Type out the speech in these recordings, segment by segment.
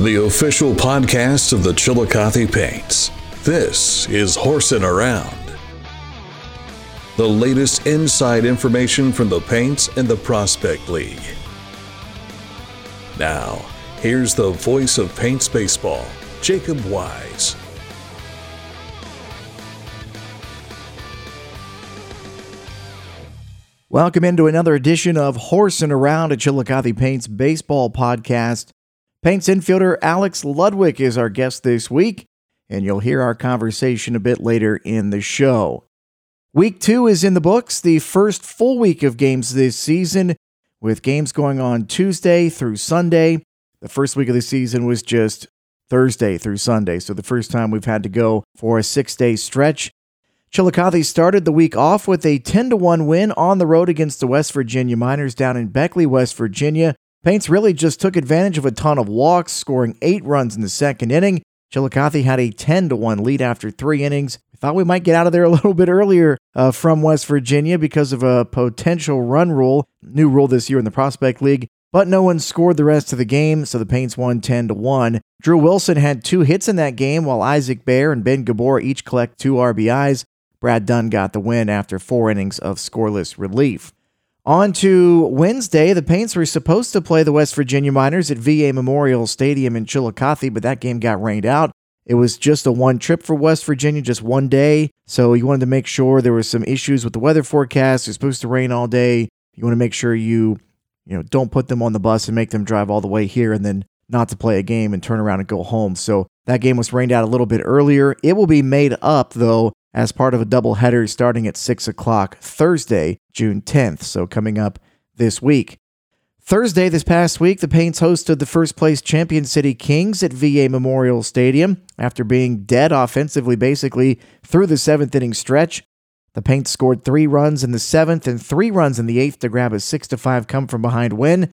the official podcast of the Chillicothe Paints. This is Horsing Around. The latest inside information from the Paints and the Prospect League. Now, here's the voice of Paints Baseball, Jacob Wise. Welcome into another edition of Horsing Around a Chillicothe Paints baseball podcast. Paints infielder Alex Ludwig is our guest this week, and you'll hear our conversation a bit later in the show. Week two is in the books, the first full week of games this season, with games going on Tuesday through Sunday. The first week of the season was just Thursday through Sunday, so the first time we've had to go for a six day stretch. Chillicothe started the week off with a 10 1 win on the road against the West Virginia Miners down in Beckley, West Virginia. Paints really just took advantage of a ton of walks, scoring eight runs in the second inning. Chillicothe had a 10 1 lead after three innings. We thought we might get out of there a little bit earlier uh, from West Virginia because of a potential run rule, new rule this year in the Prospect League. But no one scored the rest of the game, so the Paints won 10 to 1. Drew Wilson had two hits in that game, while Isaac Bear and Ben Gabor each collect two RBIs. Brad Dunn got the win after four innings of scoreless relief. On to Wednesday, the Paints were supposed to play the West Virginia Miners at VA Memorial Stadium in Chillicothe, but that game got rained out. It was just a one trip for West Virginia, just one day. So you wanted to make sure there were some issues with the weather forecast. It's supposed to rain all day. You want to make sure you, you know, don't put them on the bus and make them drive all the way here and then not to play a game and turn around and go home. So that game was rained out a little bit earlier. It will be made up though as part of a doubleheader starting at 6 o'clock Thursday, June 10th. So, coming up this week. Thursday, this past week, the Paints hosted the first place Champion City Kings at VA Memorial Stadium. After being dead offensively basically through the seventh inning stretch, the Paints scored three runs in the seventh and three runs in the eighth to grab a 6 5 come from behind win.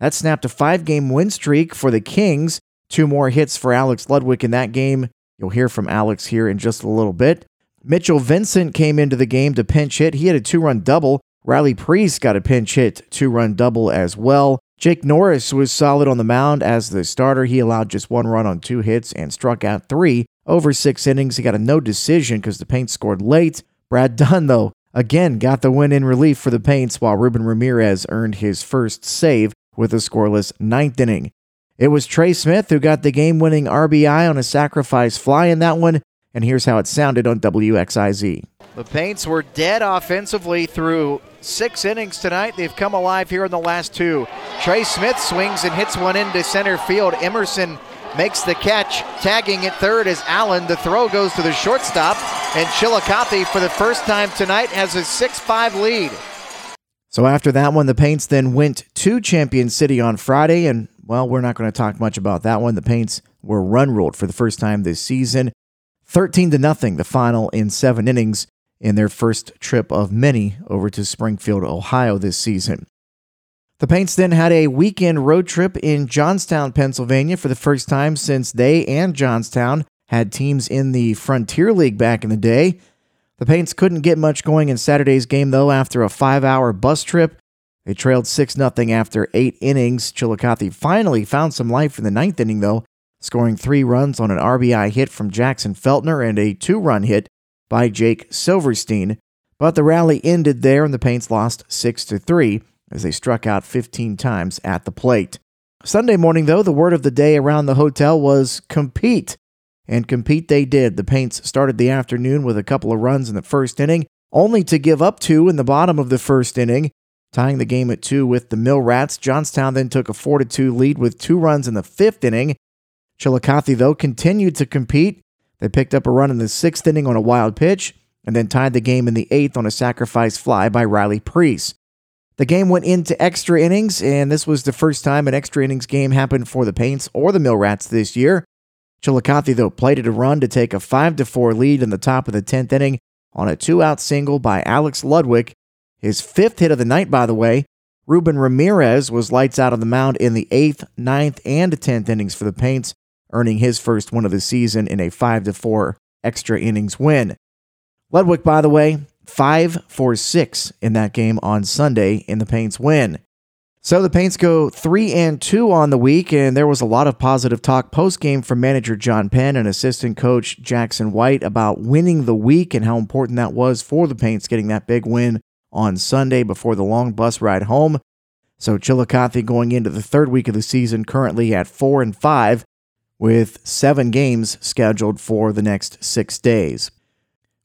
That snapped a five game win streak for the Kings. Two more hits for Alex Ludwig in that game. You'll hear from Alex here in just a little bit. Mitchell Vincent came into the game to pinch hit. He had a two run double. Riley Priest got a pinch hit, two run double as well. Jake Norris was solid on the mound as the starter. He allowed just one run on two hits and struck out three. Over six innings, he got a no decision because the Paints scored late. Brad Dunn, though, again got the win in relief for the Paints, while Ruben Ramirez earned his first save with a scoreless ninth inning. It was Trey Smith who got the game winning RBI on a sacrifice fly in that one. And here's how it sounded on WXIZ. The Paints were dead offensively through six innings tonight. They've come alive here in the last two. Trey Smith swings and hits one into center field. Emerson makes the catch, tagging at third as Allen. The throw goes to the shortstop, and Chillicothe, for the first time tonight, has a 6 5 lead. So after that one, the Paints then went to Champion City on Friday, and well, we're not going to talk much about that one. The Paints were run ruled for the first time this season. 13 to nothing, the final in seven innings in their first trip of many over to Springfield, Ohio this season. The Paints then had a weekend road trip in Johnstown, Pennsylvania for the first time since they and Johnstown had teams in the Frontier League back in the day. The Paints couldn't get much going in Saturday's game, though, after a five hour bus trip. They trailed 6 0 after eight innings. Chillicothe finally found some life in the ninth inning, though, scoring three runs on an RBI hit from Jackson Feltner and a two run hit by Jake Silverstein. But the rally ended there and the Paints lost 6 to 3 as they struck out 15 times at the plate. Sunday morning, though, the word of the day around the hotel was compete. And compete they did. The Paints started the afternoon with a couple of runs in the first inning, only to give up two in the bottom of the first inning, tying the game at two with the Mill Rats. Johnstown then took a 4 2 lead with two runs in the fifth inning Chillicothe, though, continued to compete. They picked up a run in the sixth inning on a wild pitch and then tied the game in the eighth on a sacrifice fly by Riley Priest. The game went into extra innings, and this was the first time an extra innings game happened for the Paints or the Mill Rats this year. Chillicothe, though, plated a run to take a 5 4 lead in the top of the 10th inning on a two out single by Alex Ludwig. His fifth hit of the night, by the way. Ruben Ramirez was lights out on the mound in the eighth, ninth, and 10th innings for the Paints earning his first win of the season in a 5 4 extra innings win. Ludwig, by the way, 5 for 6 in that game on Sunday in the Paints win. So the Paints go three and two on the week, and there was a lot of positive talk post game from manager John Penn and assistant coach Jackson White about winning the week and how important that was for the Paints getting that big win on Sunday before the long bus ride home. So Chillicothe going into the third week of the season currently at four and five, with seven games scheduled for the next six days.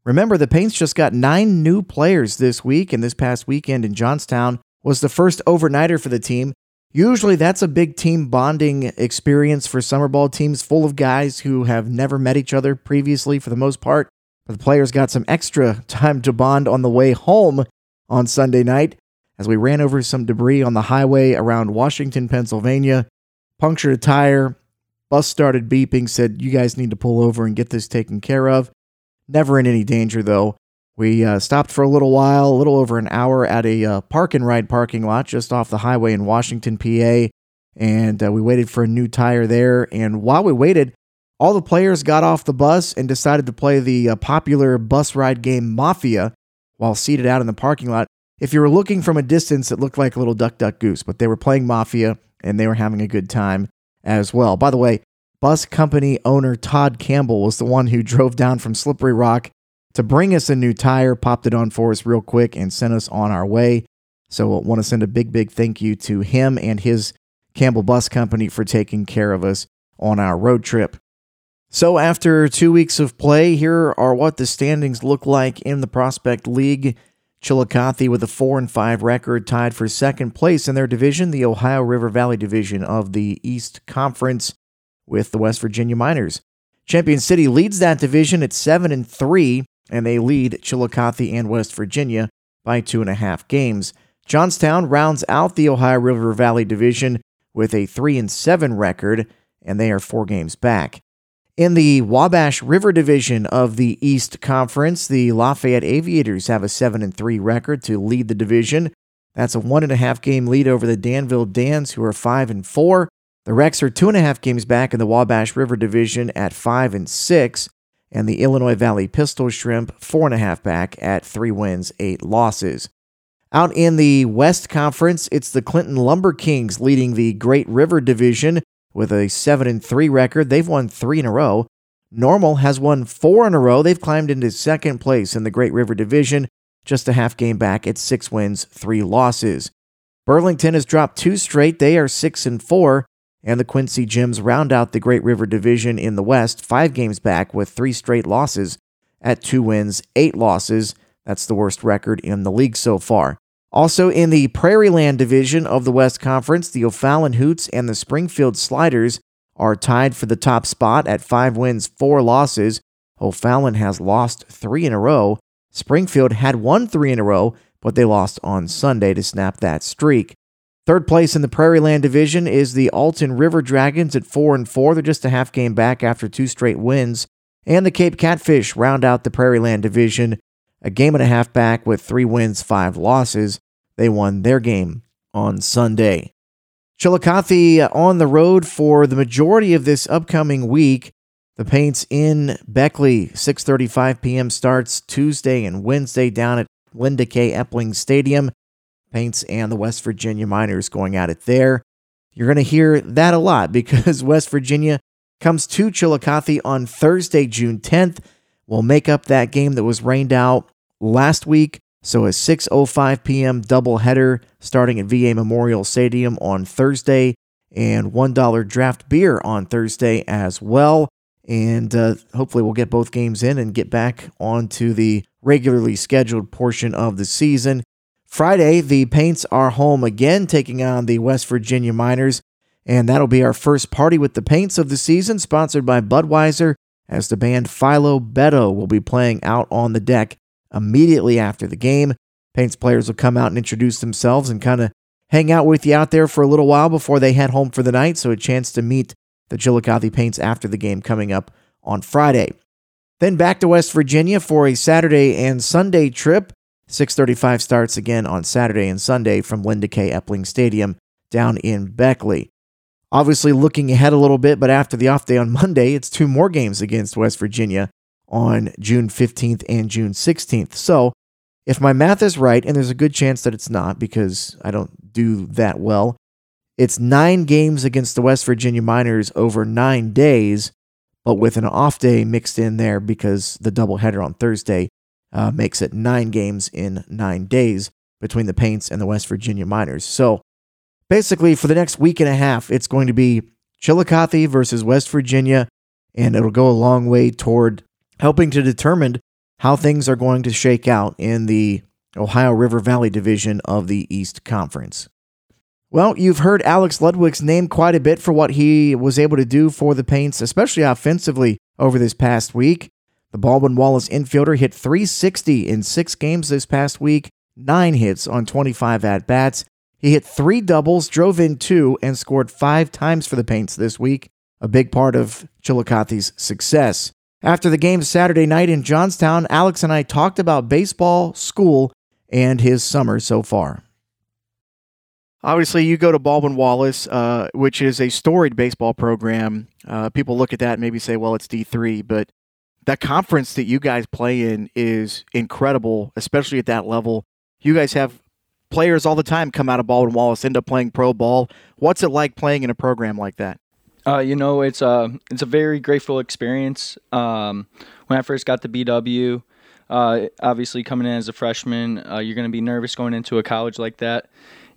Remember, the Paints just got nine new players this week, and this past weekend in Johnstown was the first overnighter for the team. Usually, that's a big team bonding experience for summer ball teams full of guys who have never met each other previously for the most part. But the players got some extra time to bond on the way home on Sunday night as we ran over some debris on the highway around Washington, Pennsylvania, punctured a tire, bus started beeping, said, You guys need to pull over and get this taken care of. Never in any danger, though. We uh, stopped for a little while, a little over an hour, at a uh, park and ride parking lot just off the highway in Washington, PA. And uh, we waited for a new tire there. And while we waited, all the players got off the bus and decided to play the uh, popular bus ride game Mafia while seated out in the parking lot. If you were looking from a distance, it looked like a little duck, duck, goose, but they were playing Mafia and they were having a good time as well. By the way, bus company owner Todd Campbell was the one who drove down from Slippery Rock to bring us a new tire, popped it on for us real quick, and sent us on our way. So I want to send a big, big thank you to him and his Campbell Bus Company for taking care of us on our road trip. So, after two weeks of play, here are what the standings look like in the Prospect League. Chillicothe with a 4 and 5 record, tied for second place in their division, the Ohio River Valley Division of the East Conference, with the West Virginia Miners. Champion City leads that division at 7 and 3, and they lead Chillicothe and West Virginia by two and a half games. Johnstown rounds out the Ohio River Valley Division with a 3 and 7 record, and they are four games back. In the Wabash River Division of the East Conference, the Lafayette Aviators have a 7 and 3 record to lead the division. That's a one and a half game lead over the Danville Dans, who are 5 and 4. The Rex are two and a half games back in the Wabash River Division at 5 and 6. And the Illinois Valley Pistol Shrimp, four and a half back at three wins, eight losses. Out in the West Conference, it's the Clinton Lumber Kings leading the Great River Division with a 7 and 3 record. They've won 3 in a row. Normal has won 4 in a row. They've climbed into second place in the Great River Division, just a half game back at 6 wins, 3 losses. Burlington has dropped 2 straight. They are 6 and 4, and the Quincy Gems round out the Great River Division in the West, 5 games back with 3 straight losses at 2 wins, 8 losses. That's the worst record in the league so far. Also in the Prairieland division of the West Conference, the O'Fallon Hoots and the Springfield Sliders are tied for the top spot at five wins, four losses. O'Fallon has lost three in a row. Springfield had won three in a row, but they lost on Sunday to snap that streak. Third place in the Prairieland division is the Alton River Dragons at 4 and 4. They're just a half game back after two straight wins. And the Cape Catfish round out the Prairieland division, a game and a half back with 3 wins, 5 losses. They won their game on Sunday. Chillicothe uh, on the road for the majority of this upcoming week. The Paints in Beckley, 6:35 p.m. starts Tuesday and Wednesday down at Linda K. Epling Stadium. Paints and the West Virginia Miners going at it there. You're going to hear that a lot because West Virginia comes to Chillicothe on Thursday, June 10th. We'll make up that game that was rained out last week so a 6:05 p.m. doubleheader starting at VA Memorial Stadium on Thursday, and $1 draft beer on Thursday as well. And uh, hopefully, we'll get both games in and get back onto the regularly scheduled portion of the season. Friday, the Paints are home again, taking on the West Virginia Miners, and that'll be our first party with the Paints of the season, sponsored by Budweiser, as the band Philo Beto will be playing out on the deck immediately after the game. Paints players will come out and introduce themselves and kind of hang out with you out there for a little while before they head home for the night. So a chance to meet the Chillicothe Paints after the game coming up on Friday. Then back to West Virginia for a Saturday and Sunday trip. 6:35 starts again on Saturday and Sunday from Linda K. Epling Stadium down in Beckley. Obviously looking ahead a little bit, but after the off day on Monday, it's two more games against West Virginia on June 15th and June 16th. So, if my math is right, and there's a good chance that it's not because I don't do that well. It's nine games against the West Virginia Miners over nine days, but with an off day mixed in there because the doubleheader on Thursday uh, makes it nine games in nine days between the Paints and the West Virginia Miners. So basically, for the next week and a half, it's going to be Chillicothe versus West Virginia, and it'll go a long way toward helping to determine how things are going to shake out in the Ohio River Valley division of the East Conference. Well, you've heard Alex Ludwig's name quite a bit for what he was able to do for the Paints, especially offensively over this past week. The Baldwin Wallace infielder hit 360 in six games this past week, nine hits on 25 at bats. He hit three doubles, drove in two, and scored five times for the Paints this week, a big part of Chillicothe's success. After the game Saturday night in Johnstown, Alex and I talked about baseball, school, and his summer so far. Obviously, you go to Baldwin Wallace, uh, which is a storied baseball program. Uh, people look at that and maybe say, well, it's D3, but that conference that you guys play in is incredible, especially at that level. You guys have players all the time come out of Baldwin Wallace, end up playing pro ball. What's it like playing in a program like that? Uh, you know, it's a it's a very grateful experience. Um, when I first got to BW, uh, obviously coming in as a freshman, uh, you're going to be nervous going into a college like that,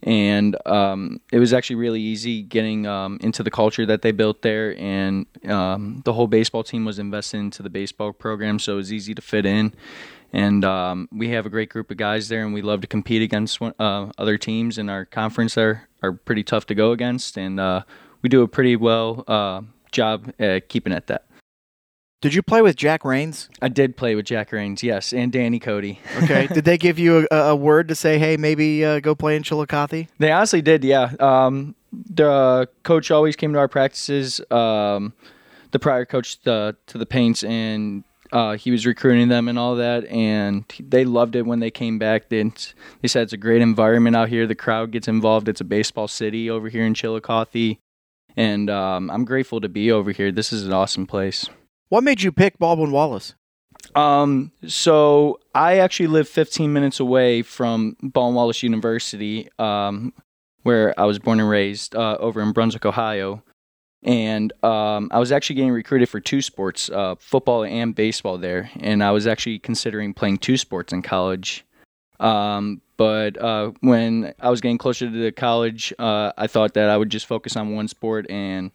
and um, it was actually really easy getting um, into the culture that they built there, and um, the whole baseball team was invested into the baseball program, so it was easy to fit in. And um, we have a great group of guys there, and we love to compete against uh, other teams in our conference. There are pretty tough to go against, and uh, we do a pretty well uh, job at keeping at that. Did you play with Jack Rains? I did play with Jack Rains, yes, and Danny Cody. okay. Did they give you a, a word to say, hey, maybe uh, go play in Chillicothe? They honestly did, yeah. Um, the coach always came to our practices. Um, the prior coach to the Paints, and uh, he was recruiting them and all that, and they loved it when they came back. They, they said it's a great environment out here. The crowd gets involved. It's a baseball city over here in Chillicothe and um, I'm grateful to be over here. This is an awesome place. What made you pick Baldwin Wallace? Um, so I actually live 15 minutes away from Baldwin Wallace University, um, where I was born and raised, uh, over in Brunswick, Ohio. And um, I was actually getting recruited for two sports, uh, football and baseball there. And I was actually considering playing two sports in college. Um, but uh, when I was getting closer to the college, uh, I thought that I would just focus on one sport, and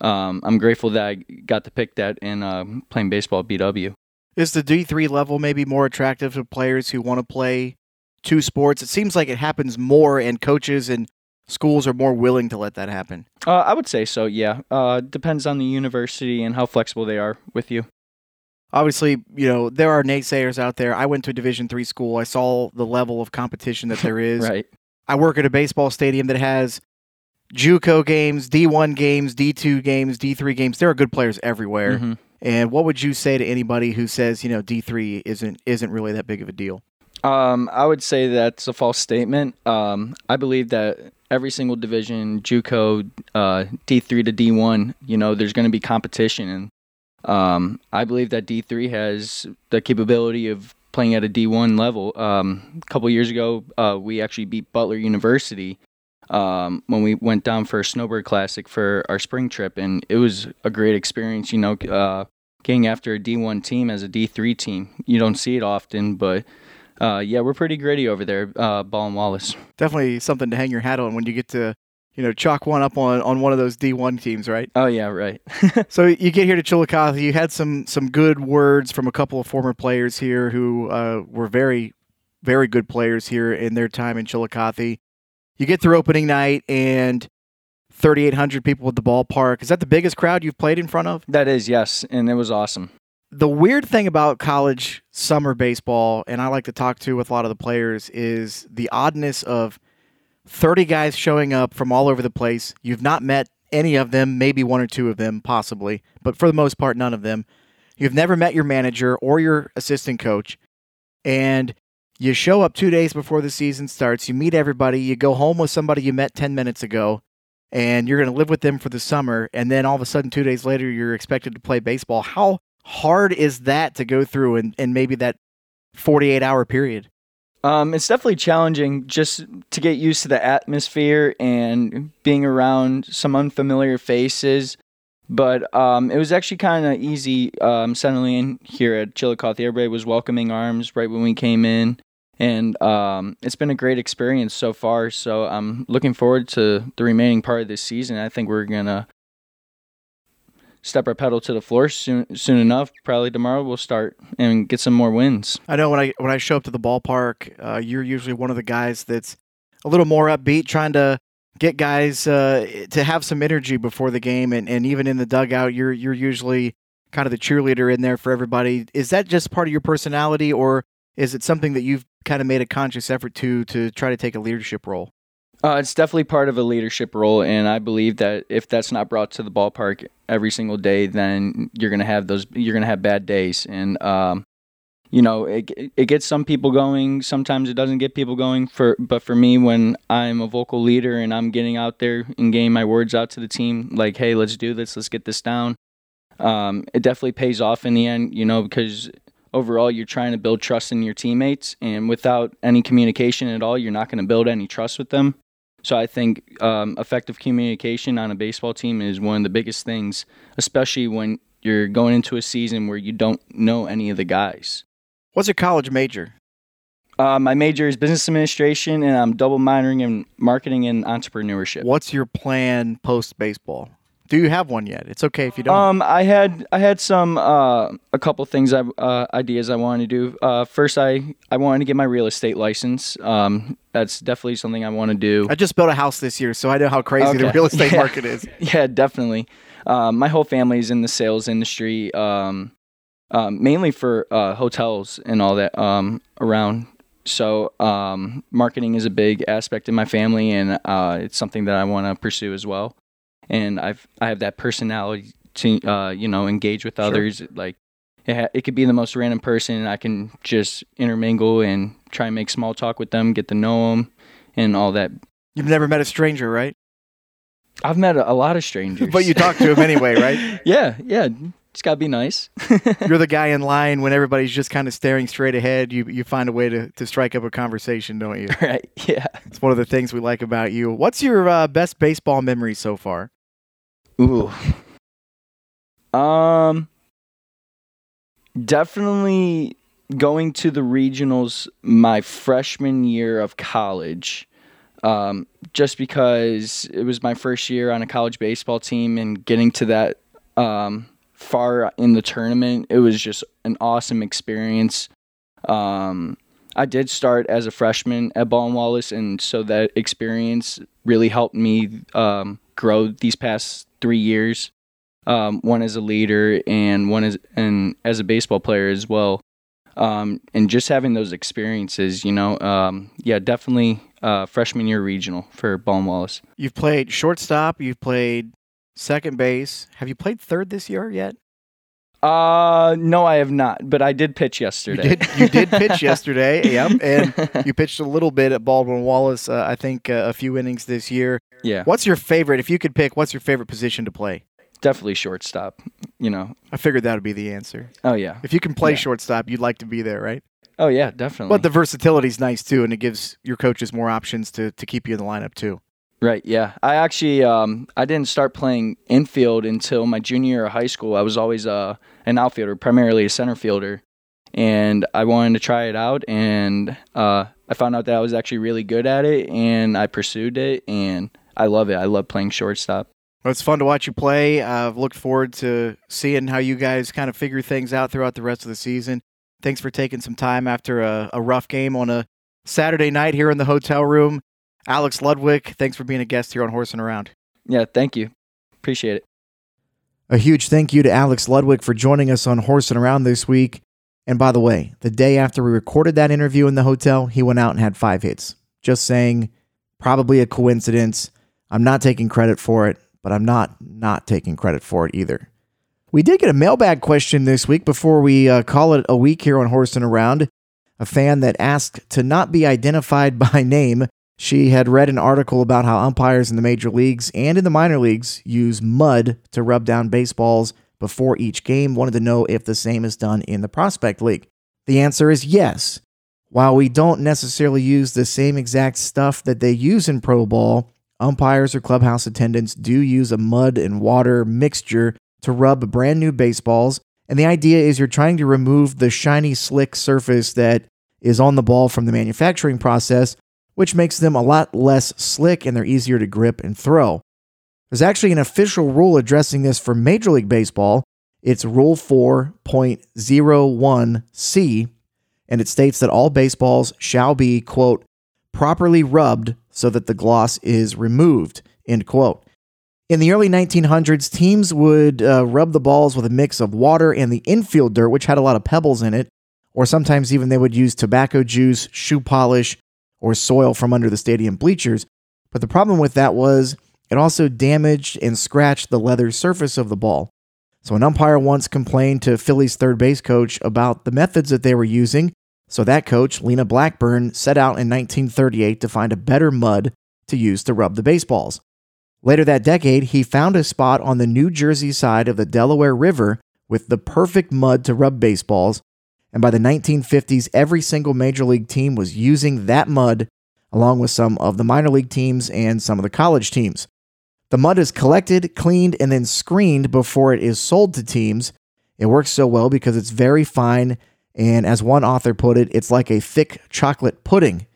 um, I'm grateful that I got to pick that in uh, playing baseball at BW. Is the D3 level maybe more attractive to players who want to play two sports? It seems like it happens more, and coaches and schools are more willing to let that happen. Uh, I would say so, yeah. Uh, depends on the university and how flexible they are with you obviously, you know, there are naysayers out there. I went to a Division three school. I saw the level of competition that there is. right. I work at a baseball stadium that has JUCO games, D1 games, D2 games, D3 games. There are good players everywhere. Mm-hmm. And what would you say to anybody who says, you know, D3 isn't isn't really that big of a deal? Um, I would say that's a false statement. Um, I believe that every single division, JUCO, uh, D3 to D1, you know, there's going to be competition, and um, I believe that D3 has the capability of playing at a D1 level. Um, a couple years ago, uh, we actually beat Butler University um, when we went down for a snowbird classic for our spring trip, and it was a great experience. You know, uh, getting after a D1 team as a D3 team, you don't see it often, but. Uh, yeah, we're pretty gritty over there, uh, and Wallace. Definitely something to hang your hat on when you get to you know, chalk one up on, on one of those D1 teams, right? Oh yeah, right. so you get here to Chillicothe. You had some some good words from a couple of former players here who uh, were very very good players here in their time in Chillicothe. You get through opening night and 3,800 people at the ballpark. Is that the biggest crowd you've played in front of? That is, yes, and it was awesome. The weird thing about college summer baseball, and I like to talk to with a lot of the players, is the oddness of 30 guys showing up from all over the place. You've not met any of them, maybe one or two of them, possibly, but for the most part, none of them. You've never met your manager or your assistant coach. And you show up two days before the season starts. You meet everybody. You go home with somebody you met 10 minutes ago, and you're going to live with them for the summer. And then all of a sudden, two days later, you're expected to play baseball. How hard is that to go through in, in maybe that 48 hour period? Um, it's definitely challenging just to get used to the atmosphere and being around some unfamiliar faces. But um, it was actually kind of easy um, settling in here at Chillicothe. Everybody was welcoming arms right when we came in, and um, it's been a great experience so far. So I'm looking forward to the remaining part of this season. I think we're gonna step our pedal to the floor soon soon enough. Probably tomorrow we'll start and get some more wins. I know when I when I show up to the ballpark, uh, you're usually one of the guys that's a little more upbeat, trying to get guys uh, to have some energy before the game, and, and even in the dugout, you're you're usually kind of the cheerleader in there for everybody. Is that just part of your personality, or is it something that you've kind of made a conscious effort to to try to take a leadership role? Uh, it's definitely part of a leadership role, and I believe that if that's not brought to the ballpark every single day, then you're gonna have those. You're gonna have bad days, and um, you know it it gets some people going. Sometimes it doesn't get people going. For but for me, when I'm a vocal leader and I'm getting out there and getting my words out to the team, like, hey, let's do this, let's get this down. Um, it definitely pays off in the end, you know, because overall you're trying to build trust in your teammates, and without any communication at all, you're not going to build any trust with them. So I think um, effective communication on a baseball team is one of the biggest things, especially when you're going into a season where you don't know any of the guys. What's your college major? Uh, my major is business administration, and I'm double minoring in marketing and entrepreneurship. What's your plan post baseball? Do you have one yet? It's okay if you don't. Um, I had I had some uh, a couple things I uh, ideas I wanted to do. Uh, first, I I wanted to get my real estate license. Um, that's definitely something I want to do. I just built a house this year, so I know how crazy okay. the real estate yeah. market is. yeah, definitely. Um, my whole family is in the sales industry, um, um, mainly for uh, hotels and all that um, around. So um, marketing is a big aspect in my family, and uh, it's something that I want to pursue as well and I've I have that personality to uh, you know engage with others. Sure. Like it, ha- it could be the most random person, and I can just intermingle and try and make small talk with them, get to know them, and all that. You've never met a stranger, right? I've met a, a lot of strangers, but you talk to them anyway, right? yeah, yeah. It's got to be nice. You're the guy in line when everybody's just kind of staring straight ahead. You you find a way to, to strike up a conversation, don't you? Right. Yeah. It's one of the things we like about you. What's your uh, best baseball memory so far? Ooh. Um definitely going to the regionals my freshman year of college. Um, just because it was my first year on a college baseball team and getting to that um, far in the tournament, it was just an awesome experience. Um, I did start as a freshman at Baldwin Wallace, and so that experience really helped me um, grow these past three years. Um, one as a leader and one as and as a baseball player as well. Um, and just having those experiences, you know, um, yeah, definitely uh, freshman year regional for Baldwin Wallace. You've played shortstop. You've played second base. Have you played third this year yet? Uh, no, I have not, but I did pitch yesterday. You did, you did pitch yesterday, yep, and you pitched a little bit at Baldwin Wallace. Uh, I think uh, a few innings this year. Yeah. What's your favorite? If you could pick, what's your favorite position to play? Definitely shortstop. You know. I figured that would be the answer. Oh yeah. If you can play yeah. shortstop, you'd like to be there, right? Oh yeah, definitely. But the versatility is nice too, and it gives your coaches more options to to keep you in the lineup too. Right. Yeah. I actually um, I didn't start playing infield until my junior year of high school. I was always uh, an outfielder, primarily a center fielder, and I wanted to try it out. And uh, I found out that I was actually really good at it, and I pursued it, and I love it. I love playing shortstop. Well, it's fun to watch you play. I've looked forward to seeing how you guys kind of figure things out throughout the rest of the season. Thanks for taking some time after a, a rough game on a Saturday night here in the hotel room. Alex Ludwig, thanks for being a guest here on Horsing Around. Yeah, thank you. Appreciate it. A huge thank you to Alex Ludwig for joining us on Horsing Around this week. And by the way, the day after we recorded that interview in the hotel, he went out and had five hits. Just saying, probably a coincidence. I'm not taking credit for it, but I'm not not taking credit for it either. We did get a mailbag question this week before we uh, call it a week here on Horsing Around. A fan that asked to not be identified by name she had read an article about how umpires in the major leagues and in the minor leagues use mud to rub down baseballs before each game. Wanted to know if the same is done in the prospect league. The answer is yes. While we don't necessarily use the same exact stuff that they use in Pro Ball, umpires or clubhouse attendants do use a mud and water mixture to rub brand new baseballs. And the idea is you're trying to remove the shiny, slick surface that is on the ball from the manufacturing process, which makes them a lot less slick and they're easier to grip and throw. There's actually an official rule addressing this for Major League Baseball. It's Rule 4.01c, and it states that all baseballs shall be, quote, properly rubbed so that the gloss is removed, end quote. In the early 1900s, teams would uh, rub the balls with a mix of water and the infield dirt, which had a lot of pebbles in it, or sometimes even they would use tobacco juice, shoe polish, or soil from under the stadium bleachers. But the problem with that was it also damaged and scratched the leather surface of the ball. So, an umpire once complained to Phillies third base coach about the methods that they were using. So, that coach, Lena Blackburne, set out in 1938 to find a better mud to use to rub the baseballs. Later that decade, he found a spot on the New Jersey side of the Delaware River with the perfect mud to rub baseballs. And by the 1950s, every single major league team was using that mud, along with some of the minor league teams and some of the college teams. The mud is collected, cleaned, and then screened before it is sold to teams. It works so well because it's very fine, and as one author put it, it's like a thick chocolate pudding.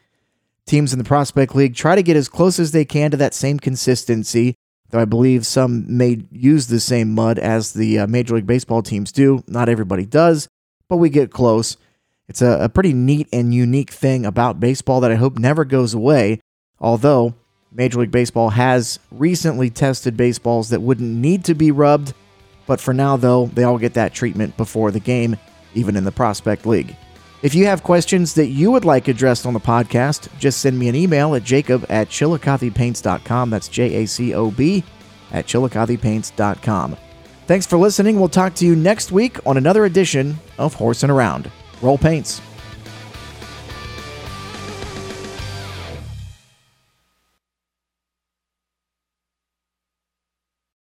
Teams in the Prospect League try to get as close as they can to that same consistency, though I believe some may use the same mud as the uh, Major League Baseball teams do. Not everybody does, but we get close. It's a, a pretty neat and unique thing about baseball that I hope never goes away, although Major League Baseball has recently tested baseballs that wouldn't need to be rubbed, but for now, though, they all get that treatment before the game, even in the Prospect League. If you have questions that you would like addressed on the podcast, just send me an email at jacob at chillicothepaints.com. That's J A C O B at chillicothepaints.com. Thanks for listening. We'll talk to you next week on another edition of Horsing Around. Roll Paints.